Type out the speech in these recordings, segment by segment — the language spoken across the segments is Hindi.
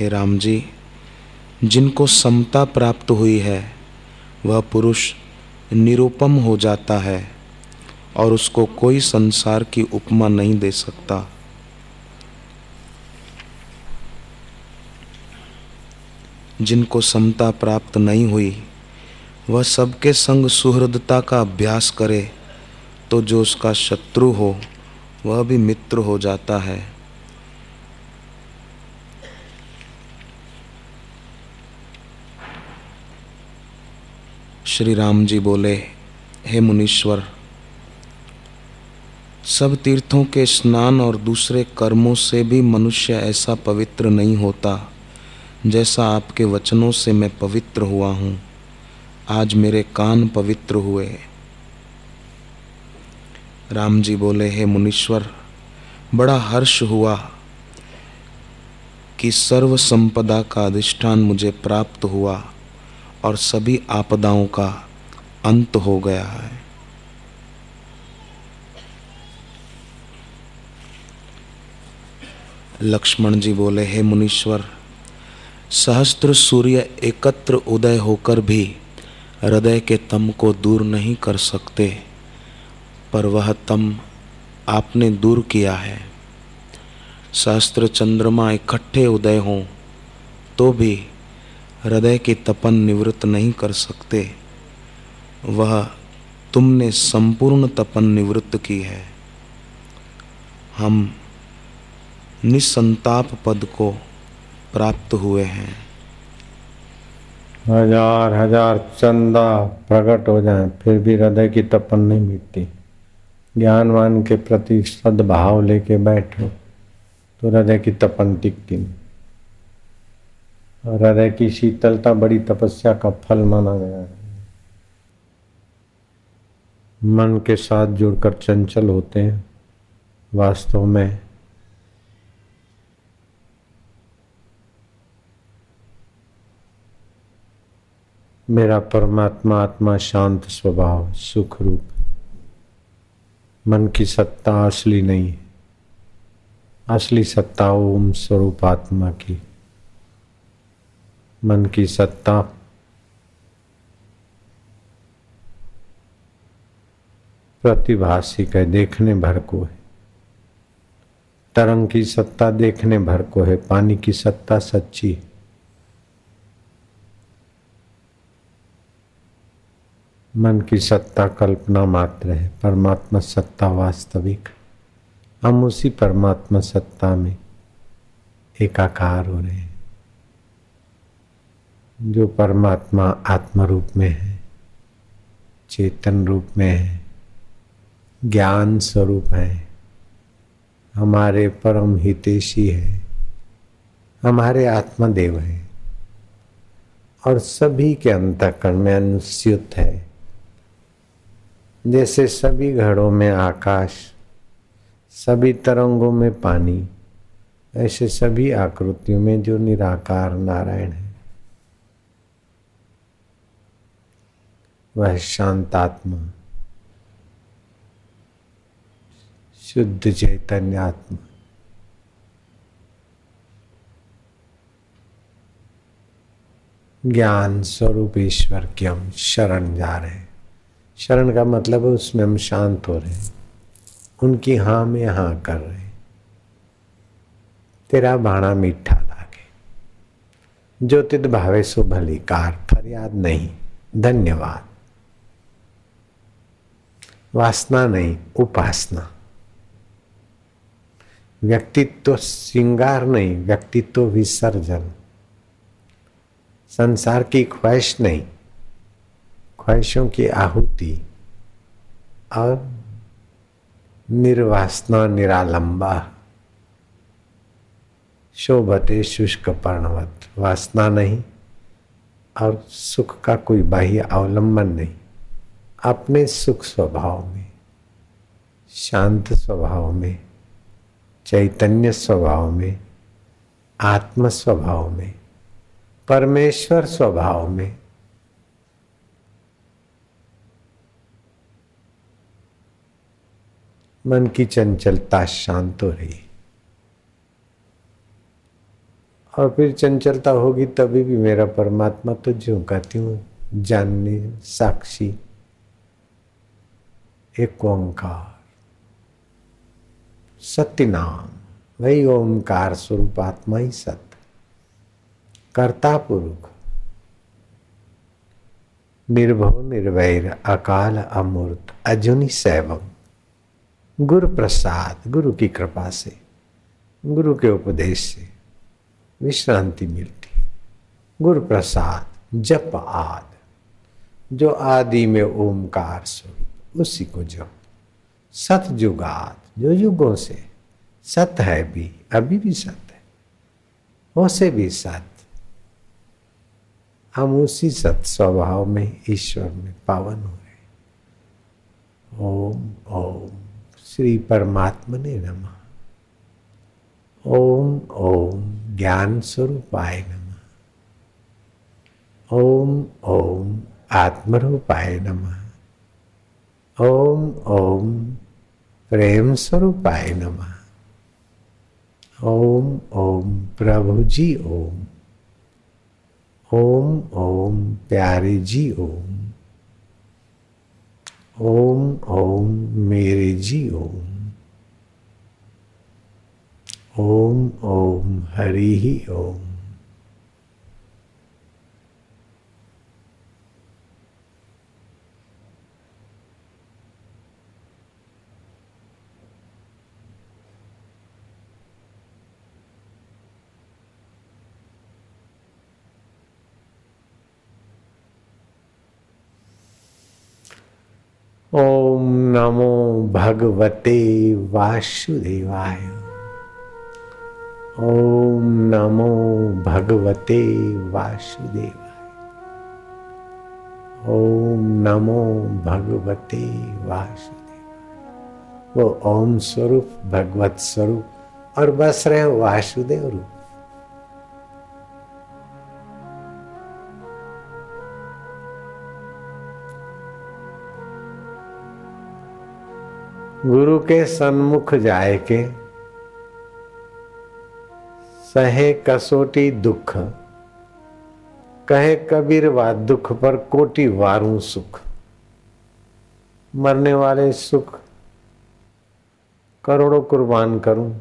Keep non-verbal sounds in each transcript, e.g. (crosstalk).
हे राम जी, जिनको समता प्राप्त हुई है, वह पुरुष निरुपम हो जाता है और उसको कोई संसार की उपमा नहीं दे सकता। जिनको समता प्राप्त नहीं हुई, वह सबके संग सुहृदता का अभ्यास करे तो जो उसका शत्रु हो, वह भी मित्र हो जाता है। श्री राम जी बोले, हे मुनीश्वर, सब तीर्थों के स्नान और दूसरे कर्मों से भी मनुष्य ऐसा पवित्र नहीं होता, जैसा आपके वचनों से मैं पवित्र हुआ हूँ। आज मेरे कान पवित्र हुए राम जी बोले, हे मुनीश्वर, बड़ा हर्ष हुआ कि सर्व संपदा का अधिष्ठान मुझे प्राप्त हुआ। और सभी आपदाओं का अंत हो गया है। लक्ष्मण जी बोले, हे मुनीश्वर, सहस्त्र सूर्य एकत्र उदय होकर भी हृदय के तम को दूर नहीं कर सकते, पर वह तम आपने दूर किया है। सहस्त्र चंद्रमा इकट्ठे उदय हों तो भी हृदय की तपन निवृत्त नहीं कर सकते। वह तुमने संपूर्ण तपन निवृत्त की है। हम निसंताप पद को प्राप्त हुए हैं। हज़ार हज़ार चंदा प्रकट हो जाए, फिर भी हृदय की तपन नहीं मिटती। ज्ञानवान के प्रति सद्भाव लेके बैठो तो हृदय की तपन टिकती नहीं। हृदय की शीतलता बड़ी तपस्या का फल माना गया है। मन के साथ जुड़कर चंचल होते हैं। वास्तव में मेरा परमात्मा आत्मा शांत स्वभाव सुख रूप मन की सत्ता असली नहीं, असली सत्ता ओम स्वरूप आत्मा की। मन की सत्ता। प्रतिभाषिक है देखने भर को है। तरंग की सत्ता देखने भर को है, पानी की सत्ता सच्ची है। मन की सत्ता कल्पना मात्र है, परमात्मा सत्ता वास्तविक हम उसी परमात्मा सत्ता में एकाकार हो रहे हैं। जो परमात्मा आत्म रूप में है, चेतन रूप में है, ज्ञान स्वरूप है, हमारे परम हितेशी है, हमारे आत्मदेव है, और सभी के अंतकरण में अनुस्युत है। जैसे सभी घड़ों में आकाश, सभी तरंगों में पानी, ऐसे सभी आकृतियों में जो निराकार नारायण है। वह शांतात्मा। शुद्ध चैतन्य आत्मा ज्ञान स्वरूप ईश्वर की हम शरण जा रहे हैं। शरण का मतलब है उसमें हम शांत हो रहे हैं। उनकी हाँ में हाँ कर रहे हैं। तेरा भाणा मीठा लागे। जो तिद भावे सो भली कार फरियाद नहीं। धन्यवाद। वासना नहीं, उपासना। व्यक्तित्व श्रृंगार नहीं, व्यक्तित्व विसर्जन। संसार की ख्वाहिश नहीं, ख्वाहिशों की आहुति। और निर्वासना निरालंबा। शोभते शुष्क पर्णवत। वासना नहीं, और सुख का कोई बाह्य अवलंबन नहीं। अपने सुख स्वभाव में, शांत स्वभाव में, चैतन्य स्वभाव में, आत्म स्वभाव में, परमेश्वर स्वभाव में। मन की चंचलता शांत हो रही और फिर चंचलता होगी तभी भी मेरा परमात्मा तो जो कहती हूँ, जानने, साक्षी। एक ओंकार सत्य नाम वही ओंकार स्वरूप आत्मा ही सत्य। कर्ता पुरुष निर्भव, निर्वैर, अकाल, अमूर्त, अजुनि सैवम। गुरु प्रसाद गुरु की कृपा से, गुरु के उपदेश से विश्रांति मिलती। गुरु प्रसाद जप आद। जो आदि में ओमकार स्वरूप। उसी को जप सतयुगाद जो युगों से सत है भी, अभी भी सत है। वो से भी सत। हम उसी सत स्वभाव में ईश्वर में पावन हो रहे ओम ओम, श्री परमात्मा ने नमा। ओम ओम, ज्ञान स्वरूप स्वरूपाय नम। ओम ओम आत्मरूप आत्मरूपाय नमः। ओम ओम प्रेम स्वरूपाय नमः। ओम ओम प्रभु जी ओम। ओम ओम प्यारे जी ओम। ओम ओम मेरे जी ओम। ओम ओम हरि ही ओम। ओम नमो भगवते वासुदेवाय। ओम नमो भगवते वासुदेवाय। ओम नमो भगवते वासुदेव वो ओम स्वरूप, भगवत स्वरूप और बस रहे वासुदेव रूप। गुरु के सन्मुख जाए के सहे कसोटी दुख, कहे कबीर वा दुख पर कोटि वारू सुख। मरने वाले सुख करोड़ों कुर्बान करूँ।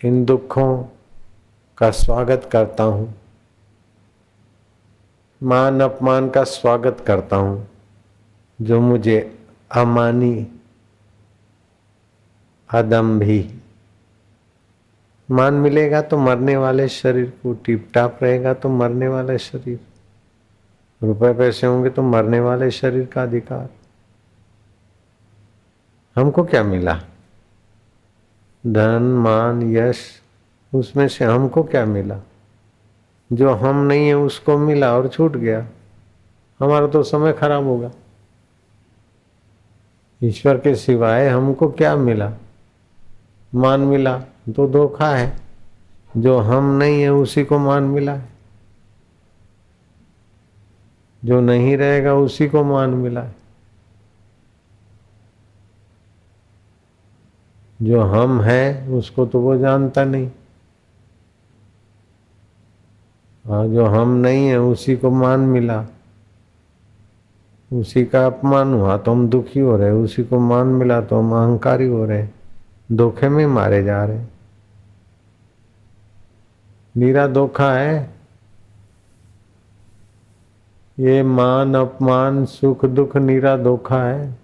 इन दुखों का स्वागत करता हूँ। मान अपमान का स्वागत करता हूँ, जो मुझे अमानी अदम भी मान मिलेगा तो मरने वाले शरीर को टिप टाप रहेगा तो मरने वाले शरीर। रुपए पैसे होंगे तो मरने वाले शरीर का अधिकार। हमको क्या मिला? धन, मान, यश, उसमें से हमको क्या मिला? जो हम नहीं है, उसको मिला और छूट गया। हमारा तो समय खराब होगा। ईश्वर के सिवाय हमको क्या मिला? मान मिला तो धोखा है। जो हम नहीं है, उसी को मान मिला है। जो नहीं रहेगा, उसी को मान मिला है। जो हम है, उसको तो वो जानता नहीं। और जो हम नहीं है, उसी को मान मिला। उसी का अपमान हुआ तो हम दुखी हो रहे, उसी को मान मिला तो हम अहंकारी हो रहे, धोखे में मारे जा रहे। नीरा धोखा है। ये मान, अपमान, सुख, दुख नीरा धोखा है।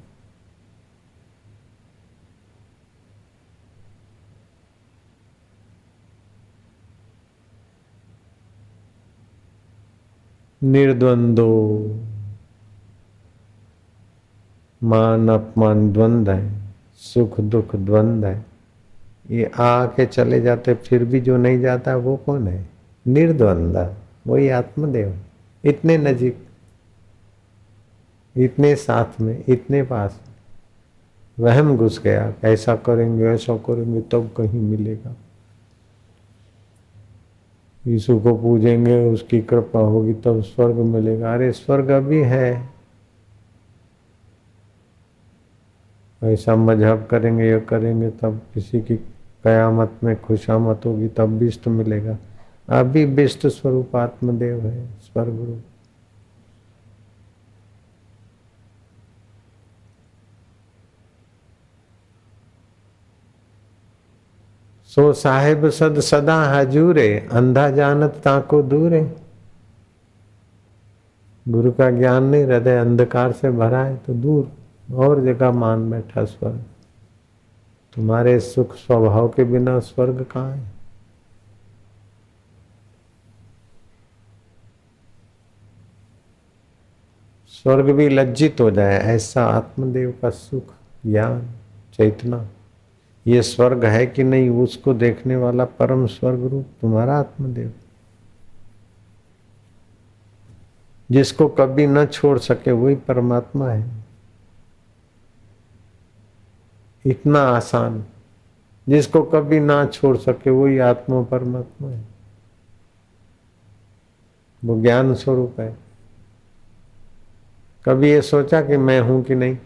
निर्द्वंदो। मान अपमान द्वंद है, सुख दुख द्वंद है। ये आके चले जाते, फिर भी जो नहीं जाता वो कौन है? निर्द्वंद, वही आत्मदेव। इतने नजीक, इतने साथ में, इतने पास। वहम घुस गया, ऐसा करेंगे ऐसा करेंगे, तब तो कहीं मिलेगा। यीशु को पूजेंगे, उसकी कृपा होगी, तब तो स्वर्ग मिलेगा। अरे स्वर्ग अभी है ऐसा मज़हब करेंगे, या करेंगे, तब किसी की कयामत में खुशामत होगी, तब बिष्ट मिलेगा। अभी बिष्ट स्वरूप आत्मदेव है स्वर्ग रूप सो साहेब सद सदा हजूरे, अंधा जानत ताको दूरे। गुरु का ज्ञान नहीं, हृदय अंधकार से भरा है तो दूर। और जगह मान बैठा स्वर्ग। तुम्हारे सुख स्वभाव के बिना स्वर्ग कहाँ है? स्वर्ग भी लज्जित हो जाए, ऐसा आत्मदेव का सुख, ज्ञान, चेतना। ये स्वर्ग है कि नहीं, उसको देखने वाला परम स्वर्ग रूप तुम्हारा आत्मदेव। जिसको कभी न छोड़ सके, वही परमात्मा है। इतना आसान। जिसको कभी ना छोड़ सके, वही आत्मा परमात्मा है। वो ज्ञान स्वरूप है। कभी ये सोचा कि मैं हूँ कि नहीं?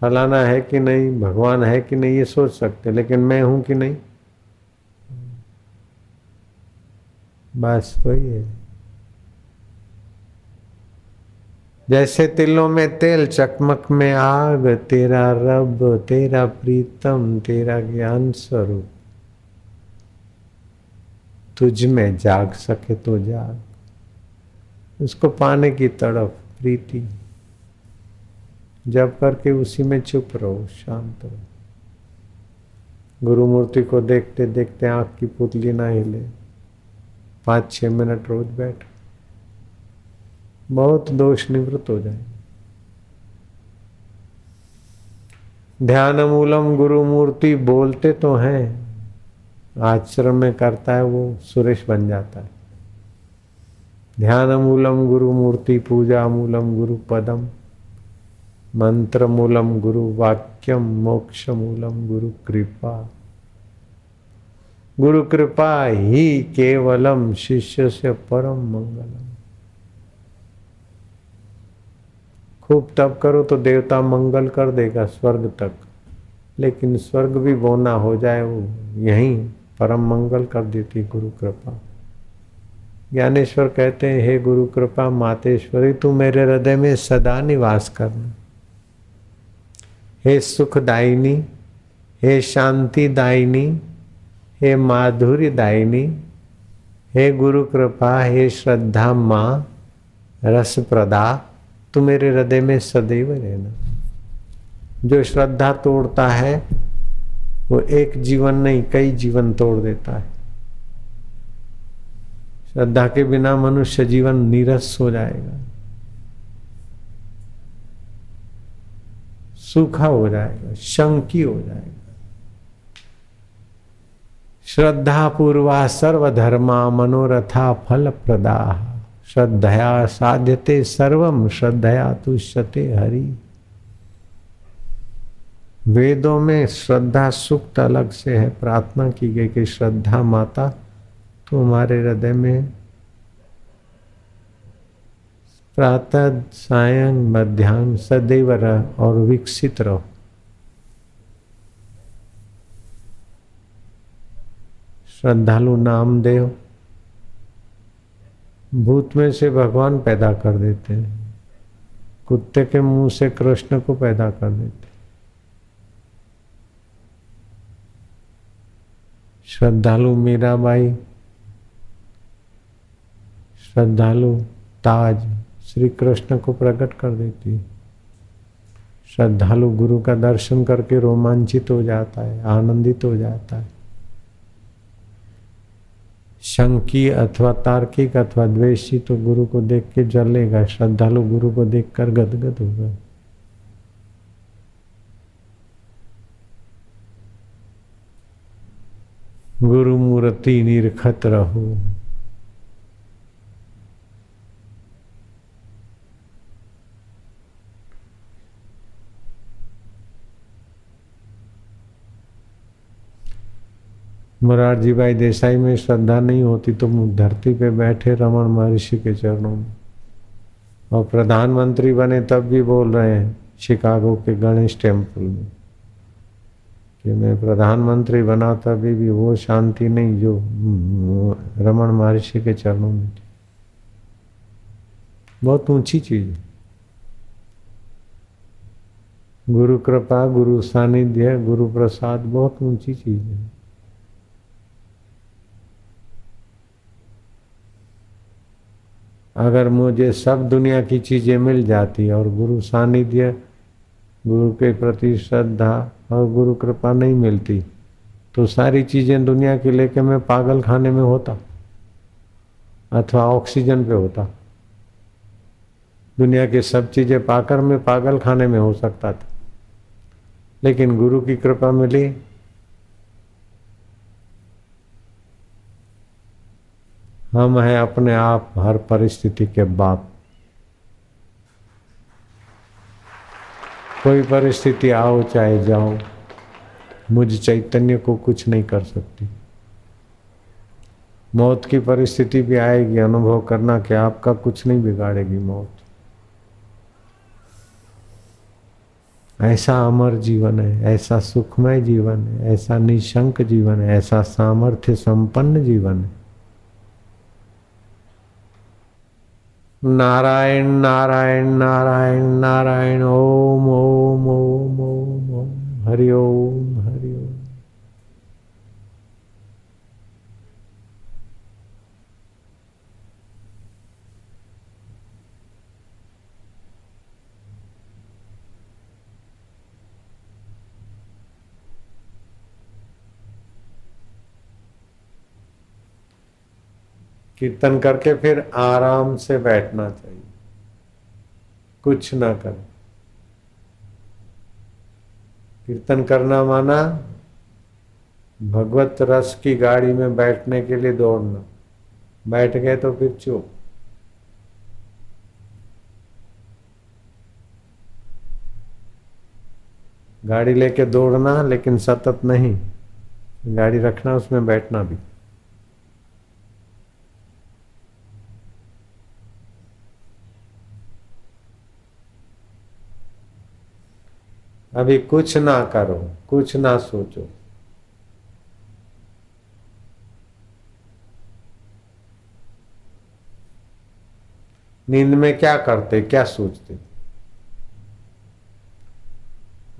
फलाना है कि नहीं? भगवान है कि नहीं? ये सोच सकते, लेकिन मैं हूँ कि नहीं? बस वही है। जैसे तिलों में तेल चकमक में आग, तेरा रब, तेरा प्रीतम, तेरा ज्ञान स्वरूप। तुझ में जाग सके तो जाग। उसको पाने की तड़प, प्रीति। जब करके उसी में चुप रहो, शांत रहो। गुरु मूर्ति को देखते देखते आँख की पुतली ना हिले। पाँच छह मिनट रोज बैठ। बहुत दोष निवृत्त हो जाए। ध्यान मूलम गुरु मूर्ति बोलते तो हैं, आश्रम में करता है वो, सुरेश बन जाता है। ध्यान मूलम गुरु मूर्ति पूजा मूलम गुरु पदम मंत्र मूलम गुरु वाक्यम मोक्ष मूलम गुरु कृपा। गुरु कृपा ही केवलम शिष्य से परम मंगलम। खूब तप करो तो देवता मंगल कर देगा स्वर्ग तक। लेकिन स्वर्ग भी बोना हो जाए, वो यहीं परम मंगल कर देती गुरु कृपा। ज्ञानेश्वर कहते हैं, हे गुरु कृपा, मातेश्वरी, तू मेरे हृदय में सदा निवास करना हे सुखदायिनी, हे शांति दायिनी हे माधुर्य दायिनी हे गुरु कृपा, हे श्रद्धा माँ रस प्रदा तू मेरे हृदय में सदैव रहना। जो श्रद्धा तोड़ता है, वो एक जीवन नहीं, कई जीवन तोड़ देता है। श्रद्धा के बिना मनुष्य जीवन नीरस हो जाएगा। सूखा हो जाएगा, शंकी हो जाएगा। श्रद्धा पूर्वा सर्वधर्मा मनोरथा फल प्रदा श्रद्धया साध्यते सर्वम श्रद्धया तुष्यते हरि। वेदों में श्रद्धा सुक्त अलग से है। प्रार्थना की गई कि श्रद्धा माता तुम्हारे हृदय में। प्रातः, सायं मध्यान्ह सदैव रह और विकसित रहो। श्रद्धालु नामदेव भूत में से भगवान पैदा कर देते हैं। कुत्ते के मुँह से कृष्ण को पैदा कर देते श्रद्धालु मीराबाई श्रद्धालु ताज श्री कृष्ण को प्रकट कर देती श्रद्धालु गुरु का दर्शन करके रोमांचित हो जाता है, आनंदित हो जाता है। शंकी अथवा तार्किक अथवा द्वेषी तो गुरु को देख के जलेगा श्रद्धालु गुरु को देखकर गदगद होगा। गुरु मूर्ति निरखत रहो। मुरारजी भाई देसाई में श्रद्धा नहीं होती तो धरती पे बैठे रमन महर्षि के चरणों में। और प्रधानमंत्री बने तब भी बोल रहे हैं, शिकागो के गणेश टेंपल में, कि मैं प्रधानमंत्री बना तभी भी वो शांति नहीं जो रमन महर्षि के चरणों में थी। बहुत ऊँची चीज़। है गुरु कृपा, गुरु सानिध्य, गुरु प्रसाद, बहुत ऊँची चीज़ है। अगर मुझे सब दुनिया की चीज़ें मिल जाती और गुरु सानिध्य, गुरु के प्रति श्रद्धा और गुरु कृपा नहीं मिलती तो सारी चीज़ें दुनिया की लेके मैं पागल खाने में होता अथवा ऑक्सीजन पे होता। दुनिया की सब चीज़ें पाकर मैं पागल खाने में हो सकता था। लेकिन गुरु की कृपा मिली हम हैं अपने आप हर परिस्थिति के बाप। कोई परिस्थिति आओ, चाहे जाओ, मुझ चैतन्य को कुछ नहीं कर सकती। मौत की परिस्थिति भी आएगी, अनुभव करना कि आपका कुछ नहीं बिगाड़ेगी मौत। ऐसा अमर जीवन है, ऐसा सुखमय जीवन है, ऐसा निशंक जीवन है, ऐसा सामर्थ्य संपन्न जीवन है। नारायण नारायण नारायण नारायण ओम ओम ओम ओम ओम हरि ओम हरि ओम कीर्तन करके फिर आराम से बैठना चाहिए। कुछ ना करें। कीर्तन करना माना भगवत रस की गाड़ी में बैठने के लिए दौड़ना। बैठ गए तो फिर चुप। गाड़ी लेके दौड़ना, लेकिन सतत नहीं। गाड़ी रखना, उसमें बैठना भी। अभी कुछ ना करो, कुछ ना सोचो। नींद में क्या करते, क्या सोचते?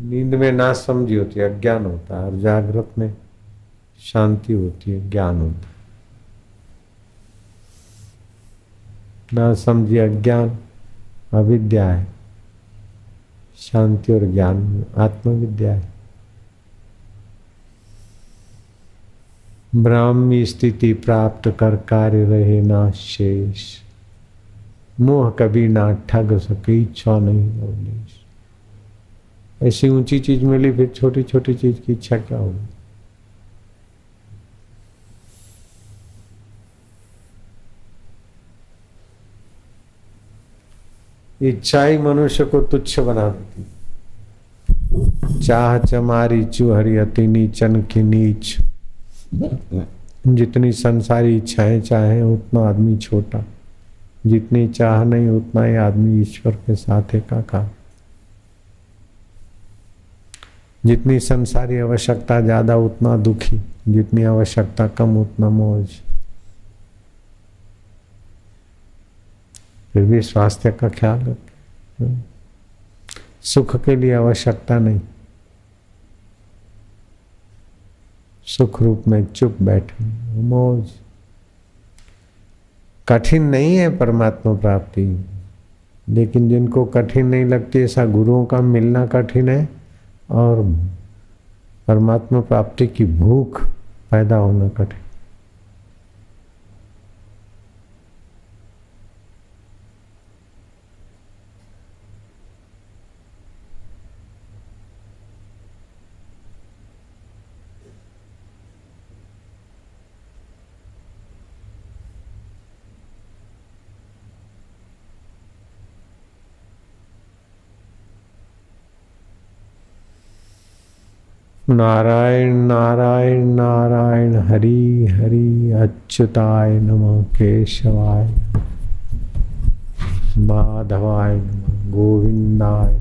नींद में ना समझी होती है अज्ञान होता है और जागृत में शांति होती है ज्ञान होता। है ना समझी अज्ञान, अविद्या है। शांति और ज्ञान आत्मविद्या है। ब्राह्मी स्थिति प्राप्त कर कार्य रहे ना शेष। मोह कभी ना ठग सके, इच्छा नहीं अवलेश ऐसी ऊँची चीज़ मिली, फिर छोटी छोटी चीज़ की इच्छा क्या होगी? इच्छा ही मनुष्य को तुच्छ बना देती। चाह चमारी चुहरी अति नीचन की नीच। जितनी संसारी इच्छाएँ चाहे, उतना आदमी छोटा। जितनी चाह नहीं, उतना ही आदमी ईश्वर के साथ एकाकार। जितनी संसारी आवश्यकता ज़्यादा, उतना दुखी। जितनी आवश्यकता कम, उतना मौज। फिर भी स्वास्थ्य का ख्याल रखें। सुख के लिए आवश्यकता नहीं। सुख रूप में चुप बैठे, मौज। कठिन नहीं है परमात्मा प्राप्ति, लेकिन जिनको कठिन नहीं लगती, ऐसा गुरुओं का मिलना कठिन है और परमात्मा प्राप्ति की भूख पैदा होना कठिन। नारायण नारायण नारायण, हरि हरि, अच्युताय नम, केशवाय माधवाय नम, गोविंदाय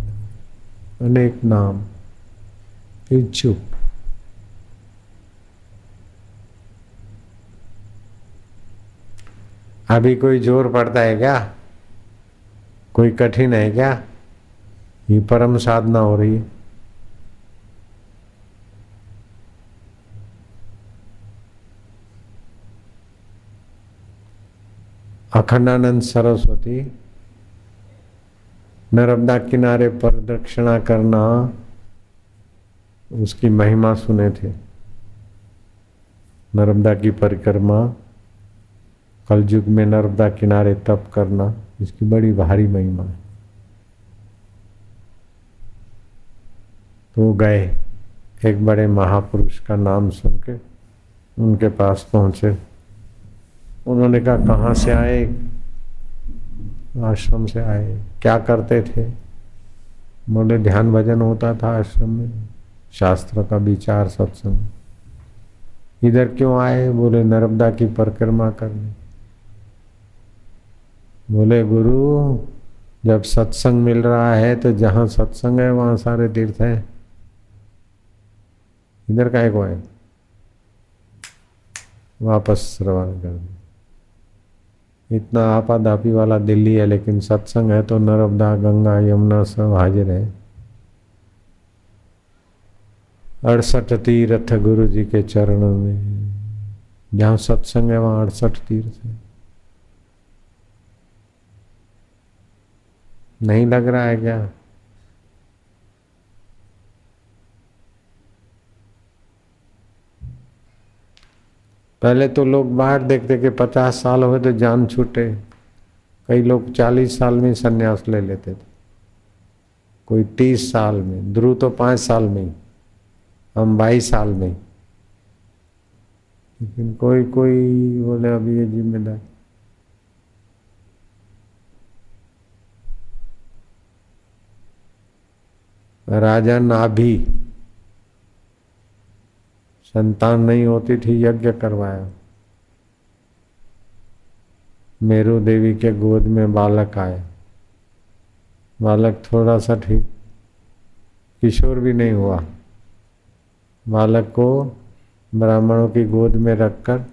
अनेक नाम। इच्छुक। अभी कोई ज़ोर पड़ता है क्या? कोई कठिन है क्या? ये परम साधना हो रही है। अखंडानंद सरस्वती नर्मदा किनारे पर दक्षिणा करना उसकी महिमा सुने थे। नर्मदा की परिक्रमा, कलयुग में नर्मदा किनारे तप करना, इसकी बड़ी भारी महिमा है। तो गए, एक बड़े महापुरुष का नाम सुन के उनके पास पहुँचे। उन्होंने कहा, कहाँ से आए? आश्रम से आए। क्या करते थे? बोले, ध्यान भजन होता था आश्रम में। शास्त्र का विचार, सत्संग। इधर क्यों आए? बोले, नर्मदा की परिक्रमा करने। बोले, गुरु, जब सत्संग मिल रहा है तो जहाँ सत्संग है, वहाँ सारे तीर्थ हैं। इधर का एक वापस रवाना कर दिया इतना आपाधापी वाला दिल्ली है, लेकिन सत्संग है तो नर्मदा, गंगा, यमुना सब हाजिर है। अड़सठ तीर्थ गुरु जी के चरणों में। जहाँ सत्संग है, वहाँ अड़सठ तीर्थ है। नहीं लग रहा है क्या? पहले तो लोग बाहर देखते कि पचास साल हुए तो जान छूटे। कई लोग चालीस साल में संन्यास ले लेते थे। कोई तीस साल में ध्रुव तो पाँच साल में ही, हम बाईस साल में लेकिन कोई कोई बोले अभी ये जिम्मेदार राजा नाभी संतान नहीं होती थी, यज्ञ करवाया। मेरू देवी के गोद में बालक आए। बालक थोड़ा सा ठीक, किशोर भी नहीं हुआ। बालक को ब्राह्मणों की गोद में रखकर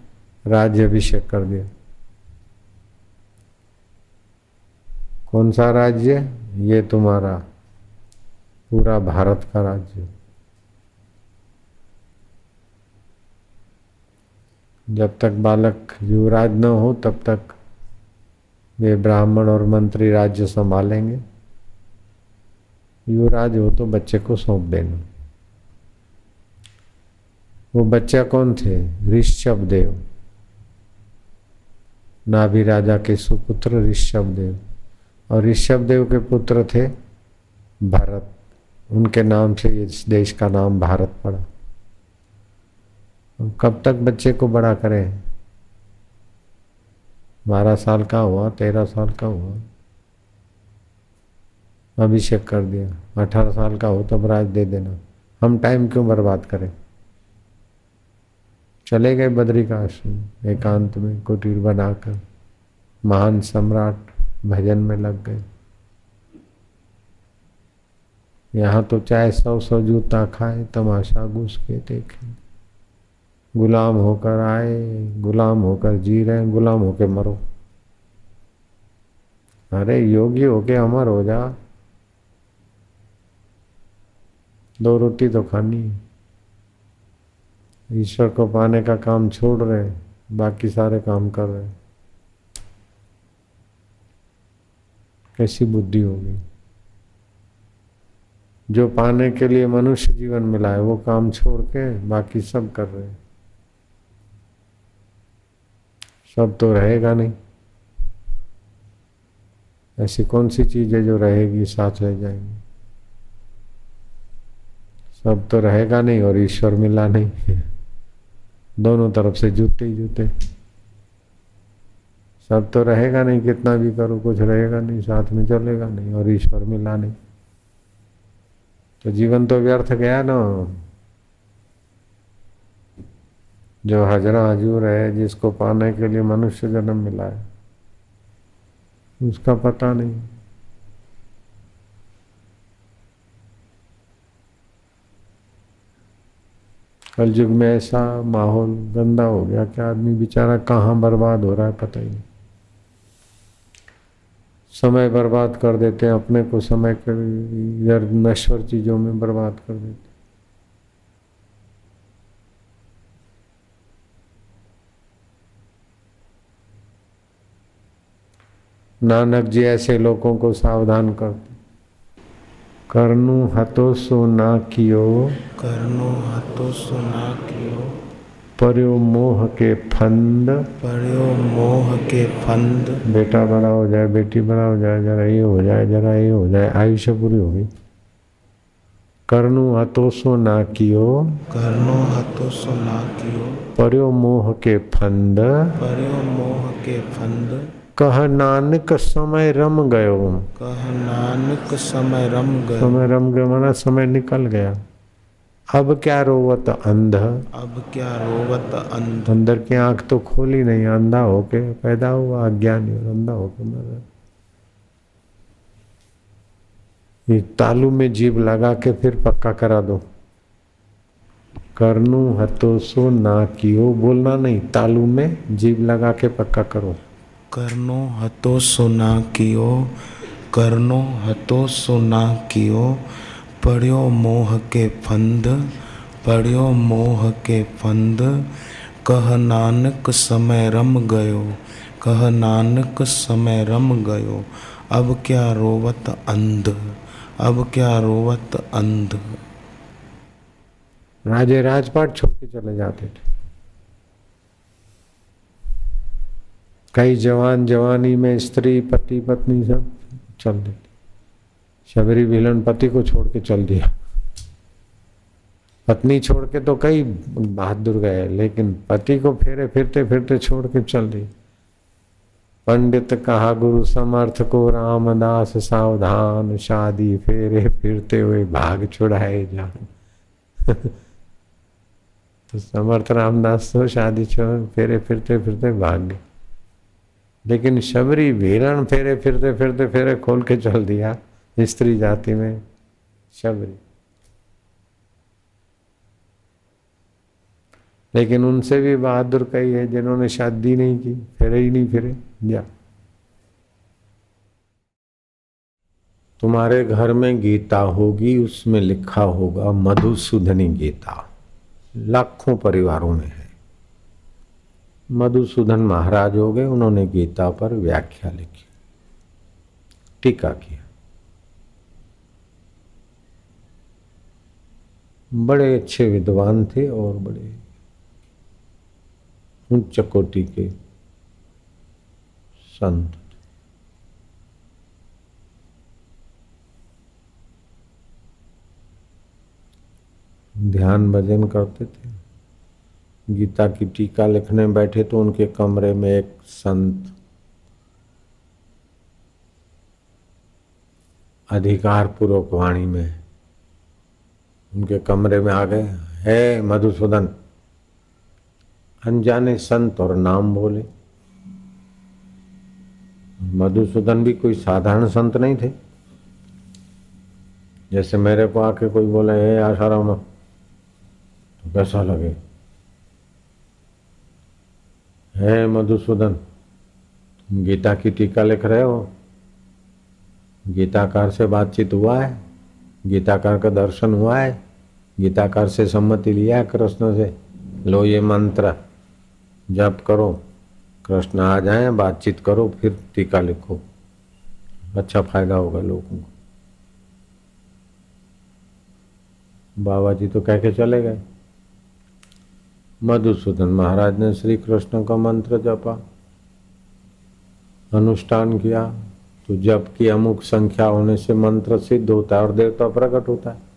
राज्य अभिषेक कर दिया। कौन सा राज्य? ये तुम्हारा, पूरा भारत का राज्य। जब तक बालक युवराज न हो, तब तक वे ब्राह्मण और मंत्री राज्य संभालेंगे। युवराज हो तो बच्चे को सौंप देना। वो बच्चा कौन थे? ऋषभ देव नाभि राजा के सुपुत्र ऋषभ देव और ऋषभ देव के पुत्र थे भरत। उनके नाम से इस देश का नाम भारत पड़ा। कब तक बच्चे को बड़ा करें? बारह साल का हुआ, तेरह साल का हुआ। अभिषेक कर दिया। अठारह साल का हो तब राज दे देना। हम टाइम क्यों बर्बाद करें? चले गए बद्री का आश्रम एकांत में, कुटीर बनाकर। महान सम्राट भजन में लग गए। यहाँ तो चाहे सौ सौ जूता खाए, तमाशा घुस के देखें। गुलाम होकर आए, गुलाम होकर जी रहे, गुलाम होकर मरो। अरे योगी होके अमर हो जा। दो रोटी तो खानी। ईश्वर को पाने का काम छोड़ रहे, बाकी सारे काम कर रहे। कैसी बुद्धि होगी? जो पाने के लिए मनुष्य जीवन मिला है वो काम छोड़ के बाकी सब कर रहे। हैं सब तो रहेगा नहीं। ऐसी कौन सी चीज़ है जो रहेगी, साथ रह जाएँगी? सब तो रहेगा नहीं और ईश्वर मिला नहीं। दोनों तरफ़ से जूते ही जूते। सब तो रहेगा नहीं, कितना भी करो, कुछ रहेगा नहीं, साथ में चलेगा नहीं और ईश्वर मिला नहीं। तो जीवन तो व्यर्थ गया ना। जो हजरा हजूर है, जिसको पाने के लिए मनुष्य जन्म मिला है, उसका पता नहीं। कल युग में ऐसा माहौल गंदा हो गया कि आदमी बेचारा कहाँ बर्बाद हो रहा है पता ही नहीं। समय बर्बाद कर देते हैं, अपने को समय कर नश्वर चीज़ों में बर्बाद कर देते नानक जी ऐसे लोगों को सावधान करते करनु हतो सो ना कियो। करनो हतो सुना कियो। पर्यो मोह के फंद। पड़ियो मोह के फंद। बेटा बड़ा हो जाए बेटी बड़ा हो जाए जरा ये हो जाए जरा ये हो जाए आयुष्य पूरी हो गई। करनु हतो सो ना कियो। करनो हतो सुना कियो। पर्यो मोह के फंद। पड़ियो मोह के फंद। कह नानक समय रम गयो। कह नानक समय रम गए समय रम गयो माना समय निकल गया। अब क्या रोवत अंध? अब क्या रोवत अंध? अंदर की आँख तो खोली नहीं अंधा होके पैदा हुआ अज्ञानी और अंधा होके मर गया। ये तालू में जीव लगा के फिर पक्का करा दो। करनू हतो सो ना कियो बोलना नहीं तालू में जीव लगा के पक्का करो। करनो हतो सुना कियो, करनो हतो सुना कियो। पड़ियो मोह के फंद पड़ियो मोह के फंद। कह नानक समय रम गयो, कह नानक समय रम गयो। अब क्या रोवत अंध, अब क्या रोवत अंध। राजे राजपाट छोड़ के चले जाते थे। कई जवान जवानी में स्त्री, पति, पत्नी सब चल देते शबरी विलन पति को छोड़ के चल दिया। पत्नी छोड़ के तो कई बहादुर गए, लेकिन पति को फेरे फिरते फिरते छोड़ के चल दी पंडित कहा, गुरु समर्थ को रामदास सावधान, शादी फेरे फिरते हुए भाग छुड़ाए जान (laughs) तो समर्थ रामदास तो शादी छोड़, फेरे फिरते फिरते भाग गए। लेकिन शबरी वीरण फेरे, फिरते फिरते, फेरे, खोल के चल दिया स्त्री जाति में शबरी। लेकिन उनसे भी बहादुर कई है जिन्होंने शादी नहीं की, फिरे ही नहीं, फिरे, जा। तुम्हारे घर में गीता होगी, उसमें लिखा होगा मधुसूदनी गीता। लाखों परिवारों में है। मधुसूदन महाराज हो गए, उन्होंने गीता पर व्याख्या लिखी, टीका किया। बड़े अच्छे विद्वान थे और बड़े उच्च कोटि के संत ध्यान भजन करते थे। गीता की टीका लिखने बैठे तो उनके कमरे में एक संत अधिकार पूर्वक वाणी में उनके कमरे में आ गए। हे मधुसूदन, अनजाने संत और नाम बोले। मधुसूदन भी कोई साधारण संत नहीं थे। जैसे मेरे को आके कोई बोले, हे आशाराम तो कैसा लगे? हे मधुसूदन, गीता की टीका लिख रहे हो? गीताकार से बातचीत हुआ है, गीताकार का दर्शन हुआ है, गीताकार से सम्मति लिया है कृष्ण से। लो ये मंत्र, जप करो, कृष्ण आ जाए, बातचीत करो, फिर टीका लिखो। अच्छा फ़ायदा होगा लोगों को। बाबा जी तो कह के चले गए। मधुसूदन महाराज ने श्री कृष्ण का मंत्र जपा। अनुष्ठान किया तो जप की अमुक संख्या होने से मंत्र सिद्ध होता है और देवता प्रकट होता है।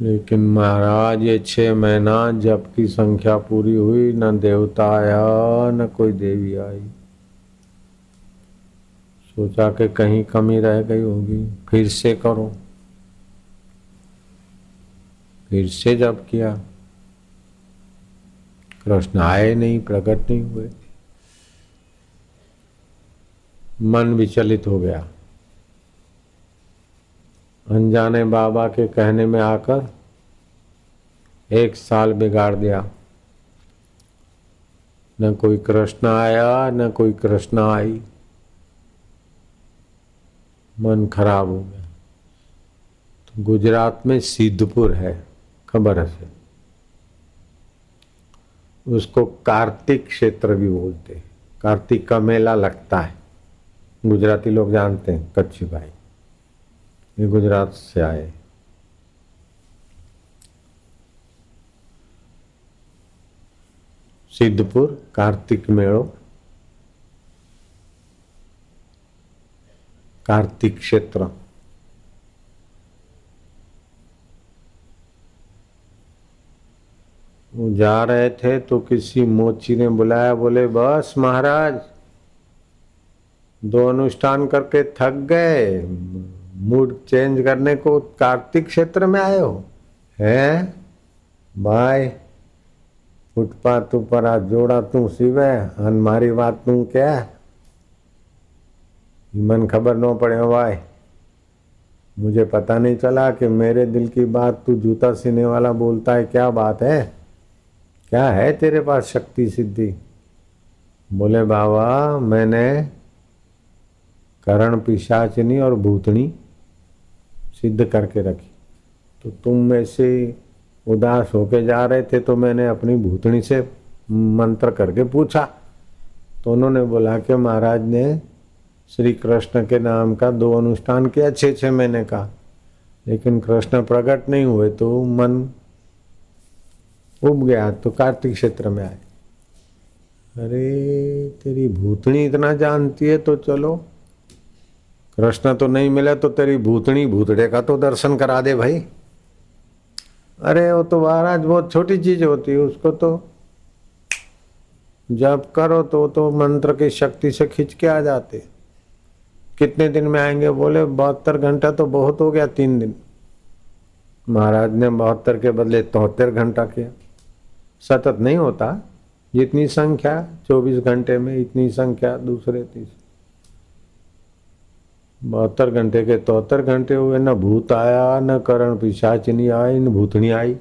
लेकिन महाराज, ये छह महीना जप की संख्या पूरी हुई, न देवता आया, न कोई देवी आई। सोचा कि कहीं कमी रह गई होगी, फिर से करो। फिर से जब किया। कृष्ण आए नहीं, प्रकट नहीं हुए। मन विचलित हो गया। अनजाने बाबा के कहने में आकर एक साल बिगाड़ दिया। न कोई कृष्ण आया, न कोई कृष्ण आई। मन खराब हो गया। तो गुजरात में सिद्धपुर है। खबर है उसको कार्तिक क्षेत्र भी बोलते हैं। कार्तिक का मेला लगता है। गुजराती लोग जानते हैं, कच्ची भाई ये गुजरात से आए। सिद्धपुर, कार्तिक मेड़ो कार्तिक क्षेत्र। जा रहे थे तो किसी मोची ने बुलाया, बोले, बस महाराज, दो अनुष्ठान करके थक गए। मूड चेंज करने को कार्तिक क्षेत्र में आए हो, है? भाई, फुटपाथ ऊपर आज जोड़ा तू सिवे अन मारी बात तू क्या? मन खबर न पड़े भाई। मुझे पता नहीं चला कि मेरे दिल की बात तू जूता सीने वाला बोलता है, क्या बात है? क्या है तेरे पास शक्ति सिद्धि? बोले, बाबा, मैंने करण पिशाचनी और भूतनी सिद्ध करके रखी। तो तुम में से उदास होके जा रहे थे तो मैंने अपनी भूतनी से मंत्र करके पूछा। तो उन्होंने बोला कि महाराज ने श्री कृष्ण के नाम का दो अनुष्ठान किया छः छः महीने का। लेकिन कृष्ण प्रकट नहीं हुए तो मन उब गया तो कार्तिक क्षेत्र में आए। अरे, तेरी भूतनी इतना जानती है तो चलो। कृष्ण तो नहीं मिला तो तेरी भूतनी भूतड़े का तो दर्शन करा दे भाई। अरे, वो तो महाराज, बहुत छोटी चीज़ होती है, उसको तो जब करो तो तो मंत्र की शक्ति से खिंच के आ जाते। कितने दिन में आएँगे? बोले, बहत्तर घंटा तो बहुत हो गया, तीन दिन। महाराज ने बहत्तर के बदले तोहत्तर घंटा किया। सतत नहीं होता। जितनी संख्या चौबीस घंटे में, इतनी संख्या दूसरे तीस। बहत्तर घंटे के तोहत्तर घंटे हुए, न भूत आया, न करण पिशाचिनी आई, न भूतनी आई।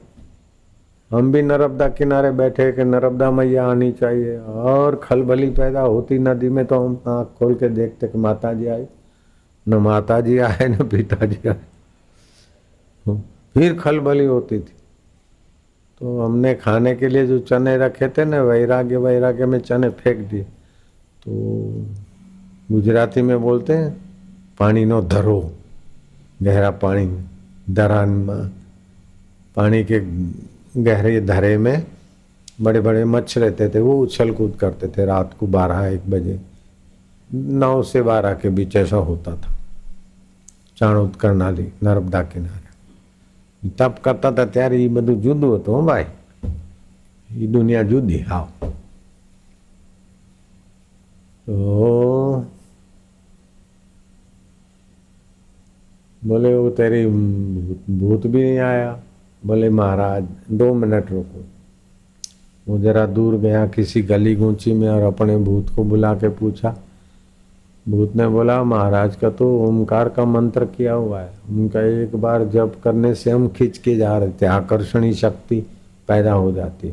हम भी नर्मदा किनारे बैठे कि नर्मदा मैया आनी चाहिए। और खलबली पैदा होती नदी में तो हम आँख खोल के देखते कि माता जी आई। न माता जी आए, न पिताजी आए। फिर खलबली होती थी। तो हमने खाने के लिए जो चने रखे थे ना, वैराग्य वैराग्य में चने फेंक दिए। तो गुजराती में बोलते हैं, पानी नो धरो, गहरा पानी धरान पानी के गहरे धरे में बड़े बड़े मच्छ रहते थे, वो उछल कूद करते थे रात को बारह एक बजे। नौ से बारह के बीच ऐसा होता था। चाणोत्कर नाली, नर्मदा किनारे। તપ કરતા હતા ત્યારે એ બધું જુદું હતું ભાઈ એ દુનિયા જુદી હાવ તો बोले वो तेरी भूत भी नहीं आया बोले महाराज दो मिनट रुको वो जरा दूर गया किसी गली गूंची में और अपने भूत को बुला के पूछा भूत ने बोला, महाराज का तो ओमकार का मंत्र किया हुआ है। उनका एक बार जप करने से हम खींच के जा रहे थे। आकर्षणी शक्ति पैदा हो जाती।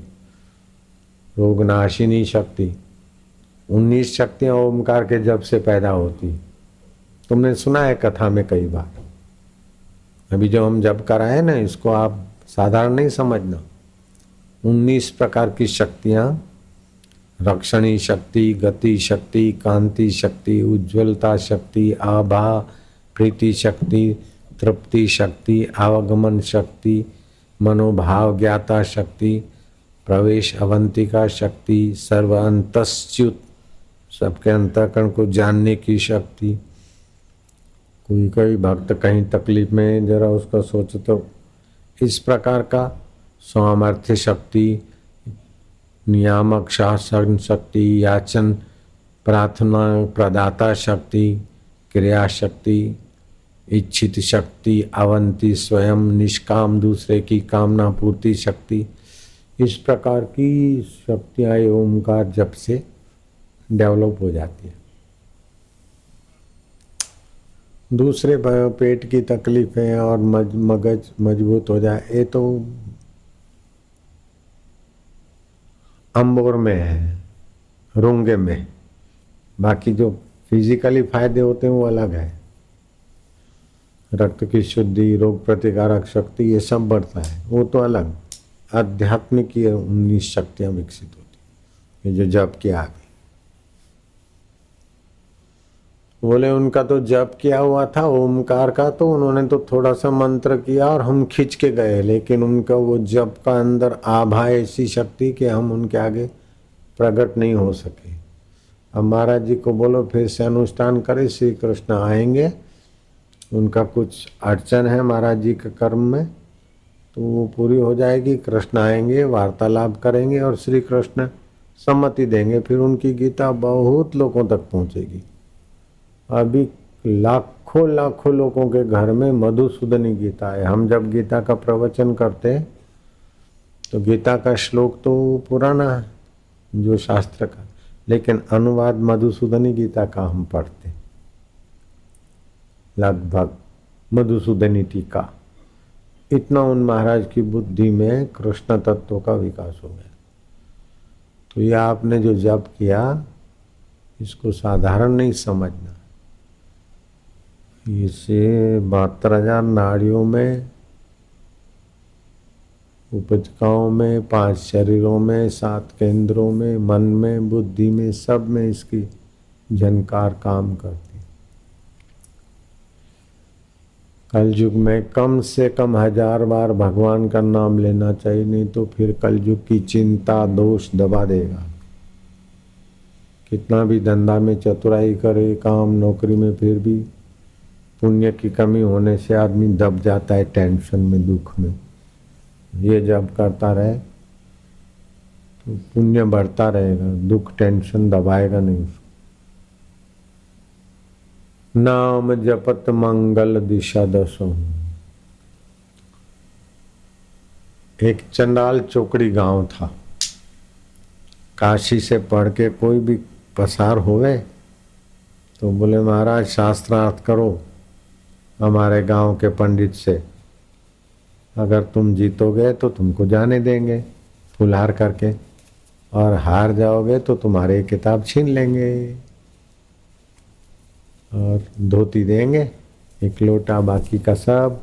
रोगनाशिनी शक्ति। उन्नीस शक्तियाँ ओमकार के जप से पैदा होती। तुमने सुना है कथा में कई बार। अभी जो हम जब कराए ना, इसको आप साधारण नहीं समझना। उन्नीस प्रकार की शक्तियाँ रक्षणी शक्ति, गति शक्ति, कांति शक्ति, उज्ज्वलता शक्ति, आभा, प्रीति शक्ति, तृप्ति शक्ति आवागमन शक्ति, मनोभाव ज्ञाता शक्ति, प्रवेश अवंतिका शक्ति, सर्व अंतस्च्युत, सबके अंतकरण को जानने की शक्ति। कोई कोई भक्त कहीं तकलीफ़ में जरा उसका सोच तो। इस प्रकार का सामर्थ्य शक्ति नियामक शासन शक्ति याचन प्रार्थना प्रदाता शक्ति क्रिया शक्ति इच्छित शक्ति अवंती स्वयं निष्काम दूसरे की कामना पूर्ति शक्ति। इस प्रकार की शक्तियाँ ओंकार जब से डेवलप हो जाती है। दूसरे पेट की तकलीफें और मज, मगज मज़बूत हो जाए ये तो अम्बोर में है, रोंगे में। बाकी जो फिजिकली फ़ायदे होते हैं वो अलग है। रक्त की शुद्धि, रोग प्रतिकारक शक्ति, ये सब बढ़ता है। वो तो अलग। आध्यात्मिक ये उन्नीस शक्तियाँ विकसित होती ये जो जप किया आगे बोले, उनका तो जप किया हुआ था, ओमकार का तो उन्होंने तो थोड़ा सा मंत्र किया और हम खींच के गए। लेकिन उनका वो जप का अंदर आभा ऐसी शक्ति कि हम उनके आगे प्रकट नहीं हो सके। अब महाराज जी को बोलो, फिर से अनुष्ठान करें श्री कृष्ण आएँगे। उनका कुछ अड़चन है महाराज जी के कर्म में तो वो पूरी हो जाएगी। कृष्ण आएँगे, वार्तालाप करेंगे और श्री कृष्ण सम्मति देंगे। फिर उनकी गीता बहुत लोगों तक पहुंचेगी। अभी लाखों लाखों लोगों के घर में मधुसूदनी गीता है। हम जब गीता का प्रवचन करते हैं तो गीता का श्लोक तो पुराना है, जो शास्त्र का। लेकिन अनुवाद मधुसूदनी गीता का हम पढ़ते लगभग मधुसूदनी टीका। इतना उन महाराज की बुद्धि में कृष्ण तत्व का विकास हो गया। तो यह आपने जो जप किया, इसको साधारण नहीं समझना। इसे बहत्तर हज़ार नाड़ियों में, उपजकाओं में, पाँच शरीरों में, सात केंद्रों में, मन में, बुद्धि में, सब में इसकी झनकार काम करती कलयुग में कम से कम हज़ार बार भगवान का नाम लेना चाहिए, नहीं तो फिर कलयुग की चिंता, दोष दबा देगा। कितना भी धंधा में चतुराई करे, काम, नौकरी में फिर भी पुण्य की कमी होने से आदमी दब जाता है टेंशन में, दुख में। ये जब करता रहे तो पुण्य बढ़ता रहेगा, दुख, टेंशन दबाएगा नहीं उसको। नाम जपत मंगल दिशा दसो। एक चंडाल चोकड़ी गाँव था। काशी से पढ़ के कोई भी पसार होवे तो बोले, महाराज, शास्त्रार्थ करो। हमारे गाँव के पंडित से। अगर तुम जीतोगे तो तुमको जाने देंगे, फुलहार करके। और हार जाओगे तो तुम्हारे किताब छीन लेंगे। और धोती देंगे, एक लोटा बाकी का सब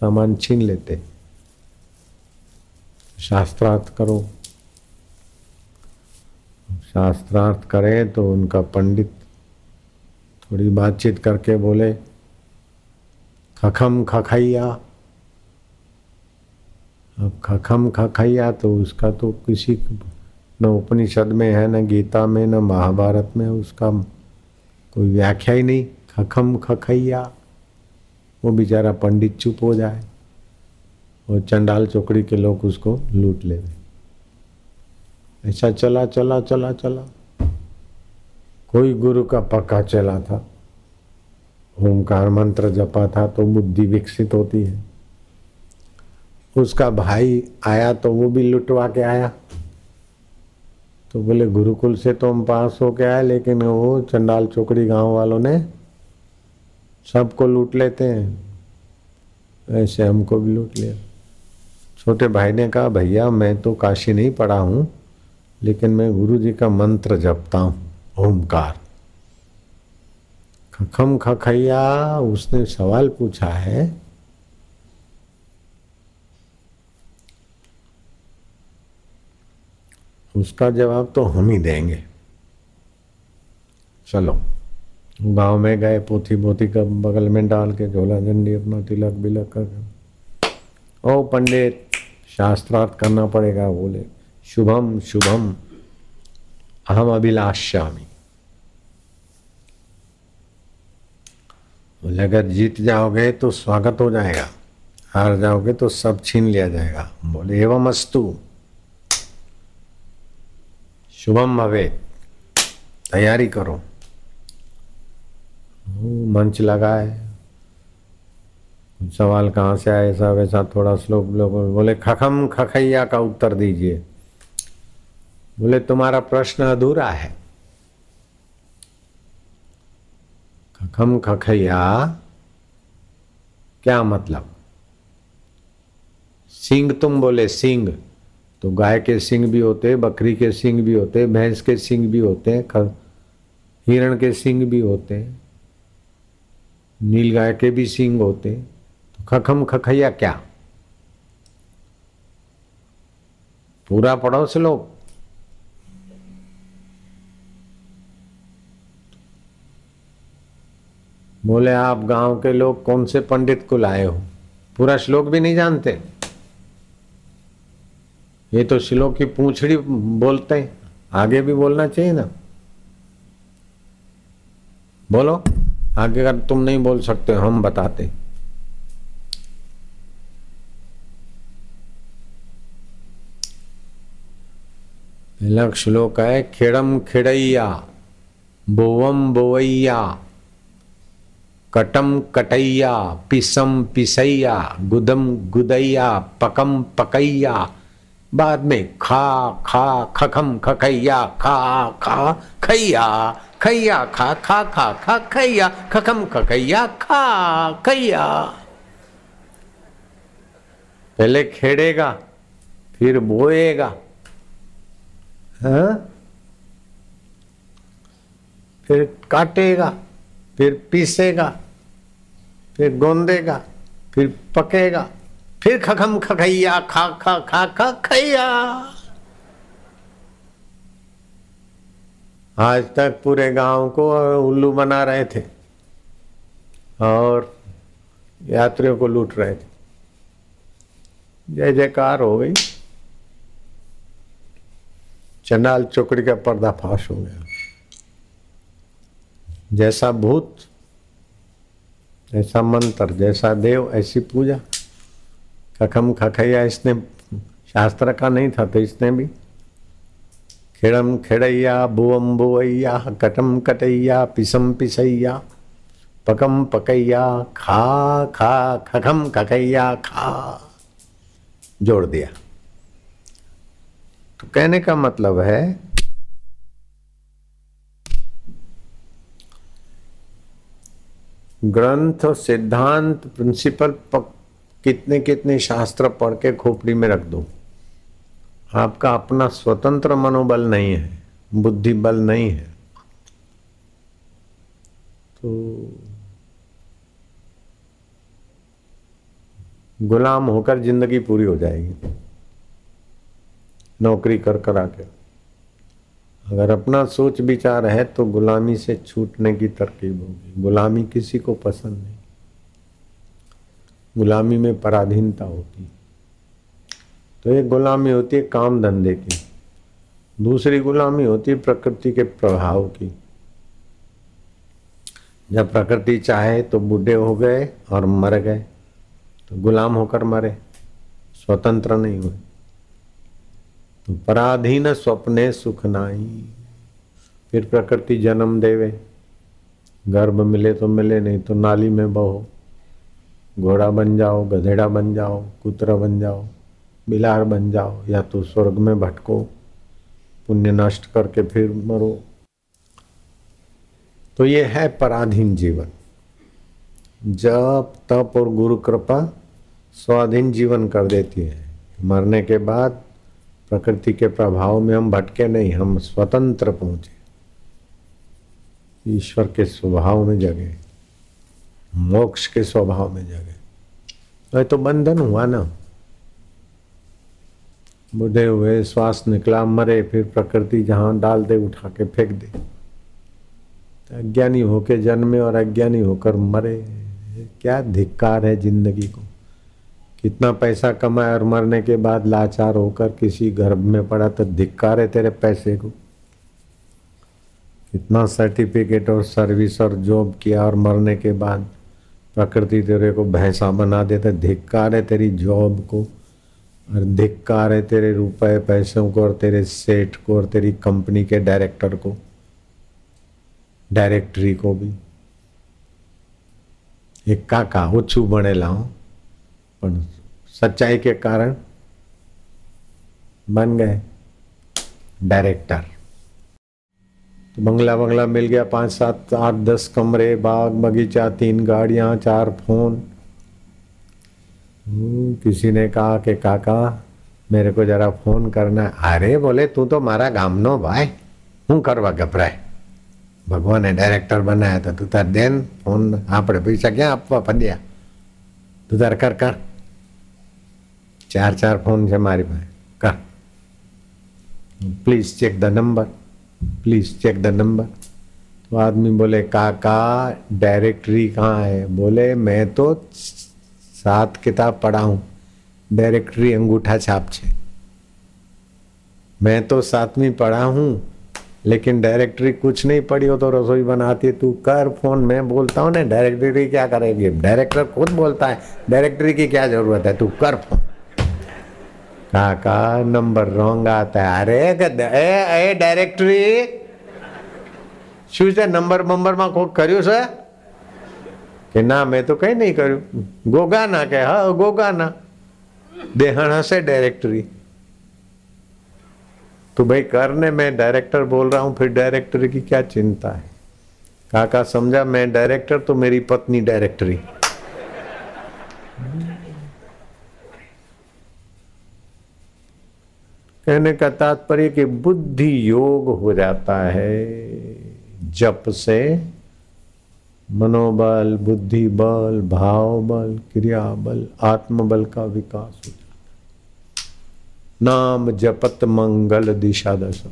सामान छीन लेते। शास्त्रार्थ करो। शास्त्रार्थ करें तो उनका पंडित थोड़ी बातचीत करके बोले खखम खखैया। अब खखम खखैया तो उसका तो किसी न उपनिषद में है, न गीता में, न महाभारत में उसका कोई व्याख्या ही नहीं। खखम खखैया। वो बेचारा पंडित चुप हो जाए और चंडाल चौकड़ी के लोग उसको लूट ले ऐसा चला चला चला चला। कोई गुरु का पक्का चला था। ओंकार मंत्र जपा था तो बुद्धि विकसित होती है। उसका भाई आया तो वो भी लुटवा के आया। तो बोले, गुरुकुल से तो हम पास हो के आए, लेकिन वो चंडाल चौकड़ी गाँव वालों ने सबको लूट लेते हैं। ऐसे हमको भी लूट लिया। छोटे भाई ने कहा, भैया, मैं तो काशी नहीं पढ़ा हूँ, लेकिन मैं गुरु जी का मंत्र जपता हूँ ओमकार खखम खखैया, उसने सवाल पूछा है, उसका जवाब तो हम ही देंगे। चलो गाँव में गए पोथी पोथी का बगल में डाल के झोला झंडी अपना तिलक बिलक कर। ओ पंडित, शास्त्रार्थ करना पड़ेगा, बोले। शुभम शुभम, अहम अभिलाष्यामी बोले, अगर जीत जाओगे तो स्वागत हो जाएगा, हार जाओगे तो सब छीन लिया जाएगा। बोले, एवं अस्तु। शुभम भवे, तैयारी करो। मंच लगाए। सवाल कहाँ से आए ऐसा वैसा थोड़ा श्लोक बोले, खखम खखैया का उत्तर दीजिए। बोले, तुम्हारा प्रश्न अधूरा है। खखम खखैया। क्या मतलब? सिंह तुम बोले सिंह तो गाय के सिंग भी होते, बकरी के सिंग भी होते, भैंस के सिंग भी होते हैं हिरण के सिंग भी होते, नील गाय के भी सिंग होते। तो खखम खखैया क्या? पूरा पढ़ो श्लोक बोले, आप गाँव के लोग कौन से पंडित को लाए हो? पूरा श्लोक भी नहीं जानते? ये तो श्लोक की पूछड़ी बोलते हैं। आगे भी बोलना चाहिए ना। बोलो, आगे अगर तुम नहीं बोल सकते, हम बताते। पहला श्लोक है, खेड़म खेड़ैया, बोवम बोवैया। कटम कटैया पिसम पिसैया गुदम गुदैया पकम पकैया। बाद में खा खा खखम खखैया खा खा खैया खैया खा खा खा खा खैया खखम खखैया खा खैया। पहले खेड़ेगा फिर बोएगा। हाँ? फिर काटेगा। फिर पीसेगा, फिर गोंदेगा, फिर पकेगा, फिर खखम खखैया, खा खा खा खा खैया। आज तक पूरे गाँव को उल्लू बना रहे थे और यात्रियों को लूट रहे थे। जय जयकार हो गई। चंडाल चौकड़ी का पर्दाफाश हो गया। जैसा भूत, जैसा मंत्र, जैसा देव, ऐसी पूजा। खखम खखैया, इसने शास्त्र का नहीं था तो इसने भी। खेड़म खेड़ैया बुअम बुवैया, कटम कटैया, पिसम पिसैया, पकम पकैया, खा खा, खखम खखैया, खा, जोड़ दिया। तो कहने का मतलब है ग्रंथ सिद्धांत प्रिंसिपल कितने कितने शास्त्र पढ़ के खोपड़ी में रख दो। आपका अपना स्वतंत्र मनोबल नहीं है बुद्धि बल नहीं है। तो गुलाम होकर ज़िंदगी पूरी हो जाएगी। नौकरी कर कर आके अगर अपना सोच विचार है तो गुलामी से छूटने की तरकीब होगी। गुलामी किसी को पसंद नहीं। गुलामी में पराधीनता होती तो एक गुलामी होती है काम धंधे की। दूसरी गुलामी होती है प्रकृति के प्रभाव की। जब प्रकृति चाहे तो बूढ़े हो गए और मर गए तो गुलाम होकर मरे। स्वतंत्र नहीं हुए। पराधीन स्वप्ने सुख नाई। फिर प्रकृति जन्म देवे। गर्भ मिले तो मिले, नहीं तो नाली में बहो। घोड़ा बन जाओ, गधेड़ा बन जाओ, कुतरा बन जाओ, बिलार बन जाओ, या तो स्वर्ग में भटको, पुण्य नष्ट करके फिर मरो। तो ये है पराधीन जीवन। जब तप और गुरु कृपा स्वाधीन जीवन कर देती है। मरने के बाद प्रकृति के प्रभाव में हम भटके नहीं, हम स्वतंत्र पहुँचे। ईश्वर के स्वभाव में जगे, मोक्ष के स्वभाव में जगे। तो बंधन हुआ ना। बुढ़े हुए, श्वास निकला, मरे, फिर प्रकृति जहाँ डाल दे, उठा के फेंक दे। अज्ञानी होके जन्मे और अज्ञानी होकर मरे क्या धिक्कार है ज़िंदगी को। इतना पैसा कमाए और मरने के बाद लाचार होकर किसी घर में पड़ा तो धिक्कार है तेरे पैसे को। इतना सर्टिफिकेट और सर्विस और जॉब किया और मरने के बाद प्रकृति तेरे को भैंसा बना दे तो धिक्कार है तेरी जॉब को और धिक्कार है तेरे रुपए, पैसों को और तेरे सेठ को और तेरी कंपनी के डायरेक्टर को डायरेक्टरी को भी। एक काका उच्छू बने लाऊं પણ સચ્ચાઈ के कारण बन गए डायरेक्टर तो बंगला बंगला मिल गया पांच सात आठ दस कमरे बाग बगीचा तीन गाड़ियां चार फोन हम्म, किसी ने कहा कि काका मेरे को जरा फोन करना अरे बोले तू तो मारा गामनो भाई હું કરવા ગભરાય ભગવાને ડાયરેક્ટર બનાવ્યા હતા તું તાર દેન ફોન આપણે પૈસા ક્યાં આપવા પંડ્યા તું તાર કર કર ચાર ચાર ફોન છે મારી પાસે કર please check the number please check the number तो आदमी बोले काका डायरेक्टरी कहाँ है बोले मैं तो सात किताब पढ़ा हूँ डायरेक्टरी अंगूठा छाप छे मैं तो सातवीं पढ़ा हूँ लेकिन डायरेक्टरी कुछ नहीं पढ़ी हो तो रसोई बनाती तू कर फोन मैं बोलता हूँ ना डायरेक्टरी क्या करेगी डायरेक्टर खुद बोलता है डायरेक्टरी की क्या जरूरत है तू कर फोन काका नंबर रोंग आता है अरे ए ए डायरेक्टरी શું છે નંબર બંબરમાં કોઈ કર્યું છે કે ના મેં તો કઈ નહીં કર્યું ગોગાના કે હા ગોગાના देहन हंसे डायरेक्टरी तो भाई करने मैं डायरेक्टर बोल रहा हूं फिर डायरेक्टर की क्या चिंता है काका समझा मैं डायरेक्टर तो मेरी पत्नी डायरेक्टरी कहने का तात्पर्य कि बुद्धि योग हो जाता है। जप से मनोबल, बुद्धि बल, भाव बल, क्रिया बल, आत्मबल का विकास हो जाता है। नाम जपत मंगल दिशा दशा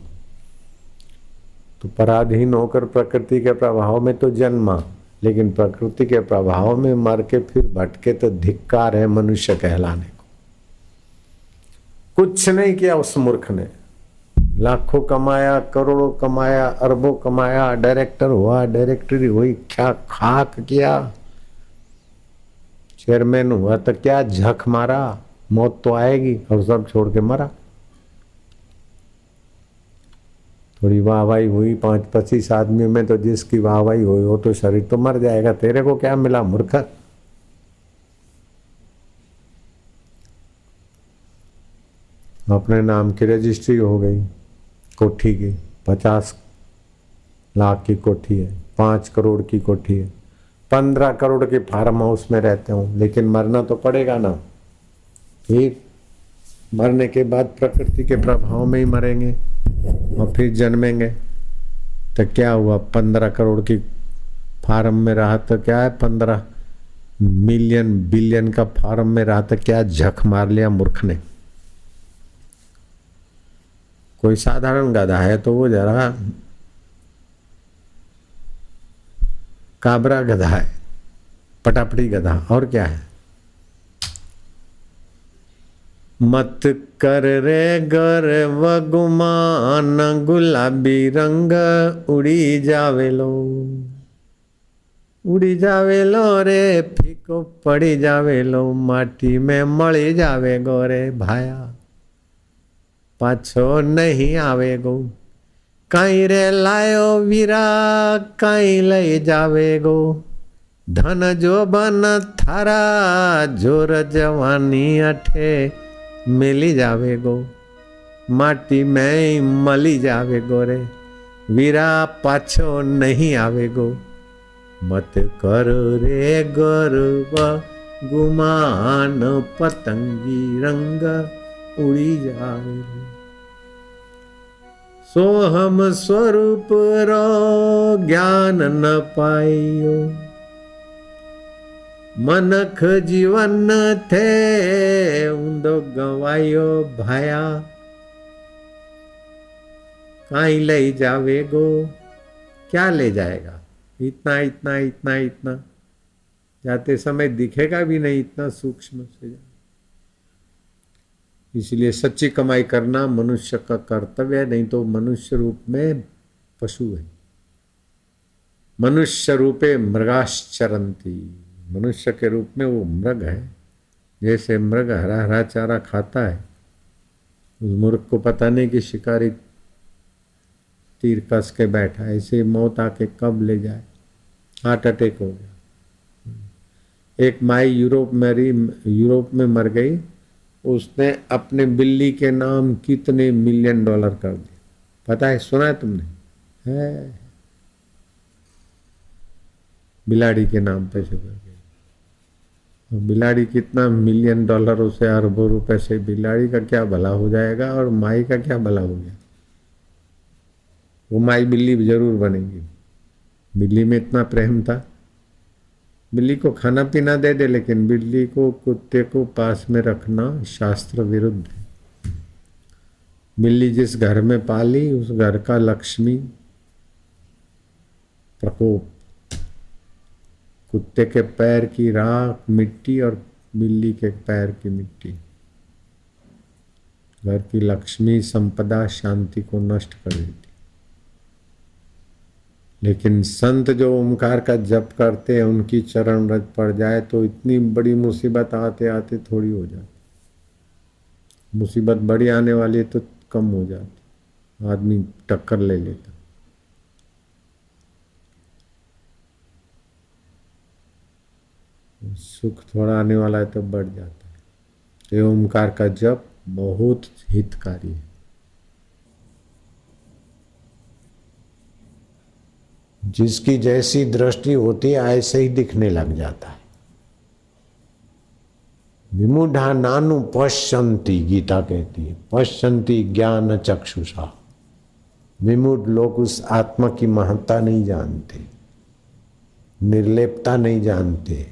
तो पराधीन होकर प्रकृति के प्रभाव में तो जन्मा, लेकिन प्रकृति के प्रभाव में मर के फिर भटके तो धिक्कार है मनुष्य कहलाने कुछ नहीं किया उस मूर्ख ने। लाखों कमाया, करोड़ों कमाया, अरबों कमाया डायरेक्टर हुआ डायरेक्टरी हुई, क्या खाक किया? चेयरमैन हुआ तो क्या झक मारा? मौत तो आएगी और सब छोड़ के मरा। थोड़ी वाहवाही हुई, पाँच पच्चीस आदमी में तो जिसकी वाहवाही हुई हो तो शरीर तो मर जाएगा। तेरे को क्या मिला मूर्ख? अपने नाम की रजिस्ट्री हो गई, कोठी की, पचास लाख की कोठी है, पाँच करोड़ की कोठी है। पंद्रह करोड़ के फार्म हाउस में रहते हूँ, लेकिन मरना तो पड़ेगा ना। फिर मरने के बाद प्रकृति के प्रभाव में ही मरेंगे और फिर जन्मेंगे। तो क्या हुआ? पंद्रह करोड़ की फार्म में रहा तो क्या है? पंद्रह मिलियन, बिलियन का फार्म में रहा तो क्या झक मार लिया मूर्ख ने? कोई साधारण गधा है तो वो जरा काबरा गधा है, पटापटी गधा, और क्या है? मत कर रे गर व गुमान गुलाबी रंग उड़ी जावे जावेलो उड़ी जावेलो रे, फीको पड़ी जावेलो माटी में मड़ी जावे गोरे भाया। પાછો નહીં આવે ગો કાંઈ રે લાયો વીરા કાંઈ લઈ જાવે ગો ધન જોબન થારા જોર જવાની અઠે મિલી જાવે ગો માટી મેં મળી જાવે ગો રે વીરા પાછો નહીં આવે ગો મત કર રે ગર્વ ગુમાન પતંગી રંગ उड़ी जावे सोहम स्वरूप रो ज्ञान न पाइयो। मनख जीवन थे उंदो गवायो भाया। कहीं ले जावे गो क्या ले जाएगा? इतना इतना इतना इतना। जाते समय दिखेगा भी नहीं इतना सूक्ष्म से जा इसलिए सच्ची कमाई करना मनुष्य का कर्तव्य है, नहीं तो मनुष्य रूप में पशु है। मनुष्य रूपे मृगाश्चरंती मनुष्य के रूप में वो मृग है। जैसे मृग हरा हरा चारा खाता है, उस मूर्ख को पता नहीं कि शिकारी तीर कस के बैठा ऐसे मौत आके कब ले जाए? हार्ट अटैक हो गया। एक माई यूरोप मरी यूरोप में मर गई। उसने अपने बिल्ली के नाम कितने मिलियन डॉलर कर दिए। पता है, सुना है तुमने? है। बिलाड़ी के नाम पैसे कर गए बिलाड़ी कितना मिलियन डॉलर उसे अरबों रुपए से, बिलाड़ी का क्या भला हो जाएगा और माई का क्या भला हो गया? वो माई बिल्ली ज़रूर बनेगी। बिल्ली में इतना प्रेम था। बिल्ली को खाना पीना दे दे, लेकिन बिल्ली को कुत्ते को पास में रखना शास्त्र विरुद्ध है। बिल्ली जिस घर में पाली, उस घर का लक्ष्मी। प्रकोप। कुत्ते के पैर की राख मिट्टी और बिल्ली के पैर की मिट्टी। घर की लक्ष्मी संपदा शांति को नष्ट कर देती लेकिन संत जो ओमकार का जप करते हैं, उनकी चरण रज पड़ जाए तो इतनी बड़ी मुसीबत आते आते थोड़ी हो जाती। मुसीबत बड़ी आने वाली है तो कम हो जाती। आदमी टक्कर ले लेता। सुख थोड़ा आने वाला है तो बढ़ जाता है। ओमकार का जप बहुत हितकारी है। जिसकी जैसी दृष्टि होती है, ऐसे ही दिखने लग जाता है। विमुढ़ा नानु पश्यंती, गीता कहती है, पश्यंती ज्ञान चक्षुषा। विमुड लोग उस आत्मा की महत्ता नहीं जानते, निर्लेपता नहीं जानते,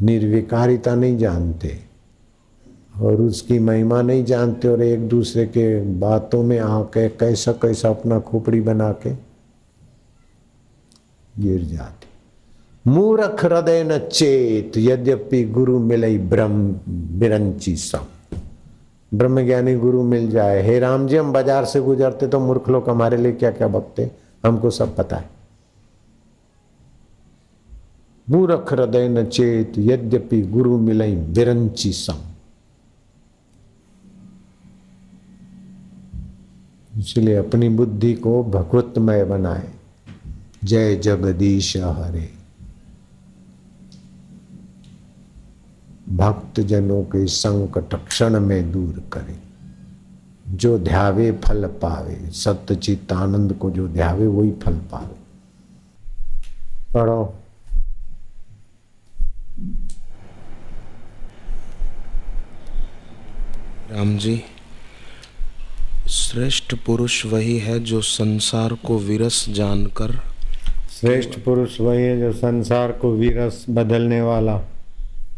निर्विकारिता नहीं जानते, और उसकी महिमा नहीं जानते, और एक दूसरे के बातों में आके कैसा कैसा अपना खोपड़ी बना के गिर जाते। मूर्ख हृदय न चेत, यद्यपि गुरु मिले ब्रह्म, बिरंची सम। ब्रह्म ज्ञानी गुरु मिल जाए। हे राम जी, हम बाज़ार से गुजरते तो मूर्ख लोग हमारे लिए क्या क्या बकते हमको सब पता है। मूर्ख हृदय न चेत, यद्यपि गुरु मिलई बिरंची सम। इसलिए अपनी बुद्धि को भगवतमय बनाए। जय जगदीश हरे। भक्त जनों के संकट क्षण में दूर करे। जो ध्यावे फल पावे सत्यचित आनंद को जो ध्यावे, वही फल पावे। पढ़ो। राम जी, श्रेष्ठ पुरुष वही है जो संसार को विरस जानकर श्रेष्ठ पुरुष वही है जो संसार को वीरस बदलने वाला,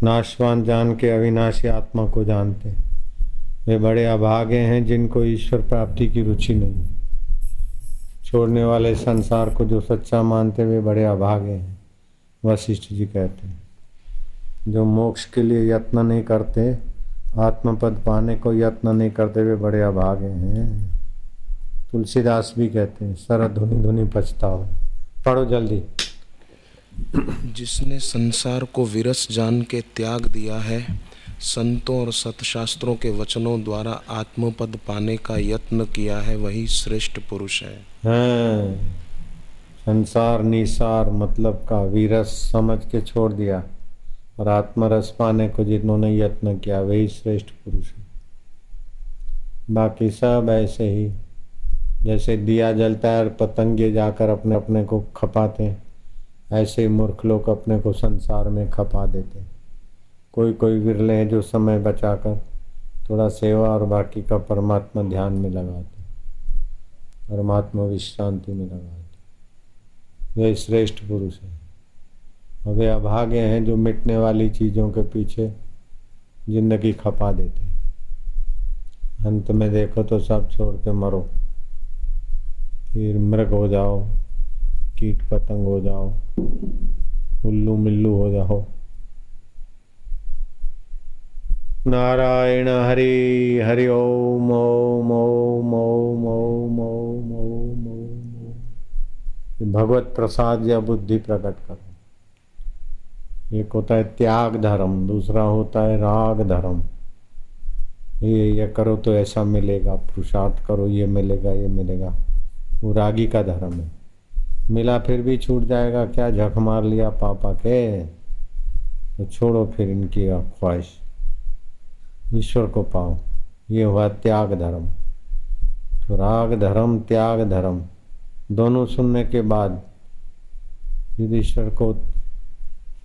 नाशवान जान के अविनाशी आत्मा को जानते वे बड़े अभागे हैं जिनको ईश्वर प्राप्ति की रुचि नहीं। छोड़ने वाले संसार को जो सच्चा मानते वे बड़े अभागे हैं, वशिष्ठ जी कहते हैं। जो मोक्ष के लिए यत्न नहीं करते, आत्मपद पाने को यत्न नहीं करते हुए बड़े अभागे हैं। तुलसीदास भी कहते हैं सर धुनी धुनी पछताओ। पढ़ो जल्दी। जिसने संसार को विरस जान के त्याग दिया है संतों और सतशास्त्रों के वचनों द्वारा आत्मपद पाने का यत्न किया है वही श्रेष्ठ पुरुष है। हाँ, संसार निसार मतलब का विरस समझ के छोड़ दिया और आत्मरस पाने को जिन्होंने यत्न किया वही श्रेष्ठ पुरुष है। बाकी सब ऐसे ही। जैसे दिया जलता है और पतंगे जाकर अपने अपने को खपाते हैं, ऐसे मूर्ख लोग अपने को संसार में खपा देते हैं। कोई कोई विरले हैं जो समय बचाकर थोड़ा सेवा और बाकी का परमात्मा ध्यान में लगाते परमात्मा विश्रांति में लगाते वे श्रेष्ठ पुरुष है। वे अभागे हैं जो मिटने वाली चीज़ों के पीछे ज़िंदगी खपा देते हैं। अंत में देखो तो सब छोड़ के मरो। फिर मृग हो जाओ, कीट पतंग हो जाओ, उल्लू मिल्लू हो जाओ। नारायण हरि हरि ओम ओम ओम ओम ओम ओम ओम ओम। भगवत प्रसाद या बुद्धि प्रकट करो। एक होता है त्याग धर्म, दूसरा होता है राग धर्म। ये ये करो तो ऐसा मिलेगा, पुरुषार्थ करो, ये मिलेगा ये मिलेगा। वो रागी का धर्म है। मिला फिर भी छूट जाएगा, क्या झक मार लिया पापा के? तो छोड़ो फिर इनकी ख्वाहिश। ईश्वर को पाओ, ये हुआ त्याग धर्म। तो राग धर्म, त्याग धर्म, दोनों सुनने के बाद यदि ईश्वर को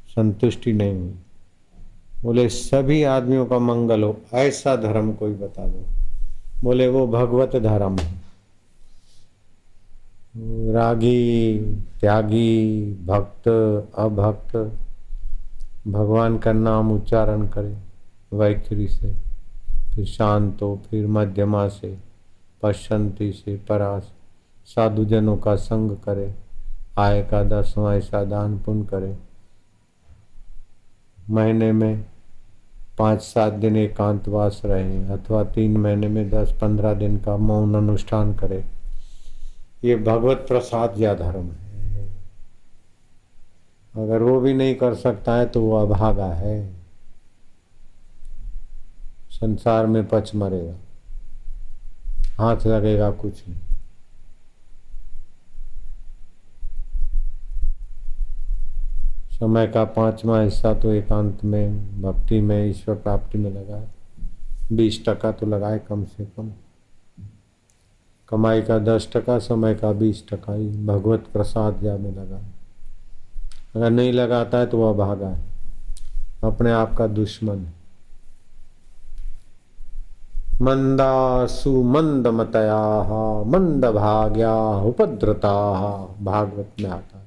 संतुष्टि नहीं हुई, बोले, सभी आदमियों का मंगल हो, ऐसा धर्म कोई बता दो। बोले, वो भगवत धर्म है। रागी, त्यागी, भक्त, अभक्त, भगवान का नाम उच्चारण करे वैखरी से, फिर शांत, फिर मध्यमा से पश्चंती से, परास, साधुजनों का संग करे, आय का दसवां ऐसा दान पुण्य करे। महीने में पाँच सात दिन एकांतवास रहे अथवा तीन महीने में दस पंद्रह दिन का मौन अनुष्ठान करे। ये भगवत प्रसाद या धर्म है। अगर वो भी नहीं कर सकता है तो वो अभागा है। संसार में पच मरेगा। हाथ लगेगा कुछ नहीं। समय का पांचवा हिस्सा तो एकांत में, भक्ति में, ईश्वर प्राप्ति में लगाए बीस टका तो लगाए कम से कम। कमाई का दस टका, समय का बीस टका ही भगवत प्रसाद जा में लगा। अगर नहीं लगाता है तो वह भागा है। अपने आप का दुश्मन। है मंदासु मंद मतया मंद भाग्या, उपद्रता, भागवत में आता है।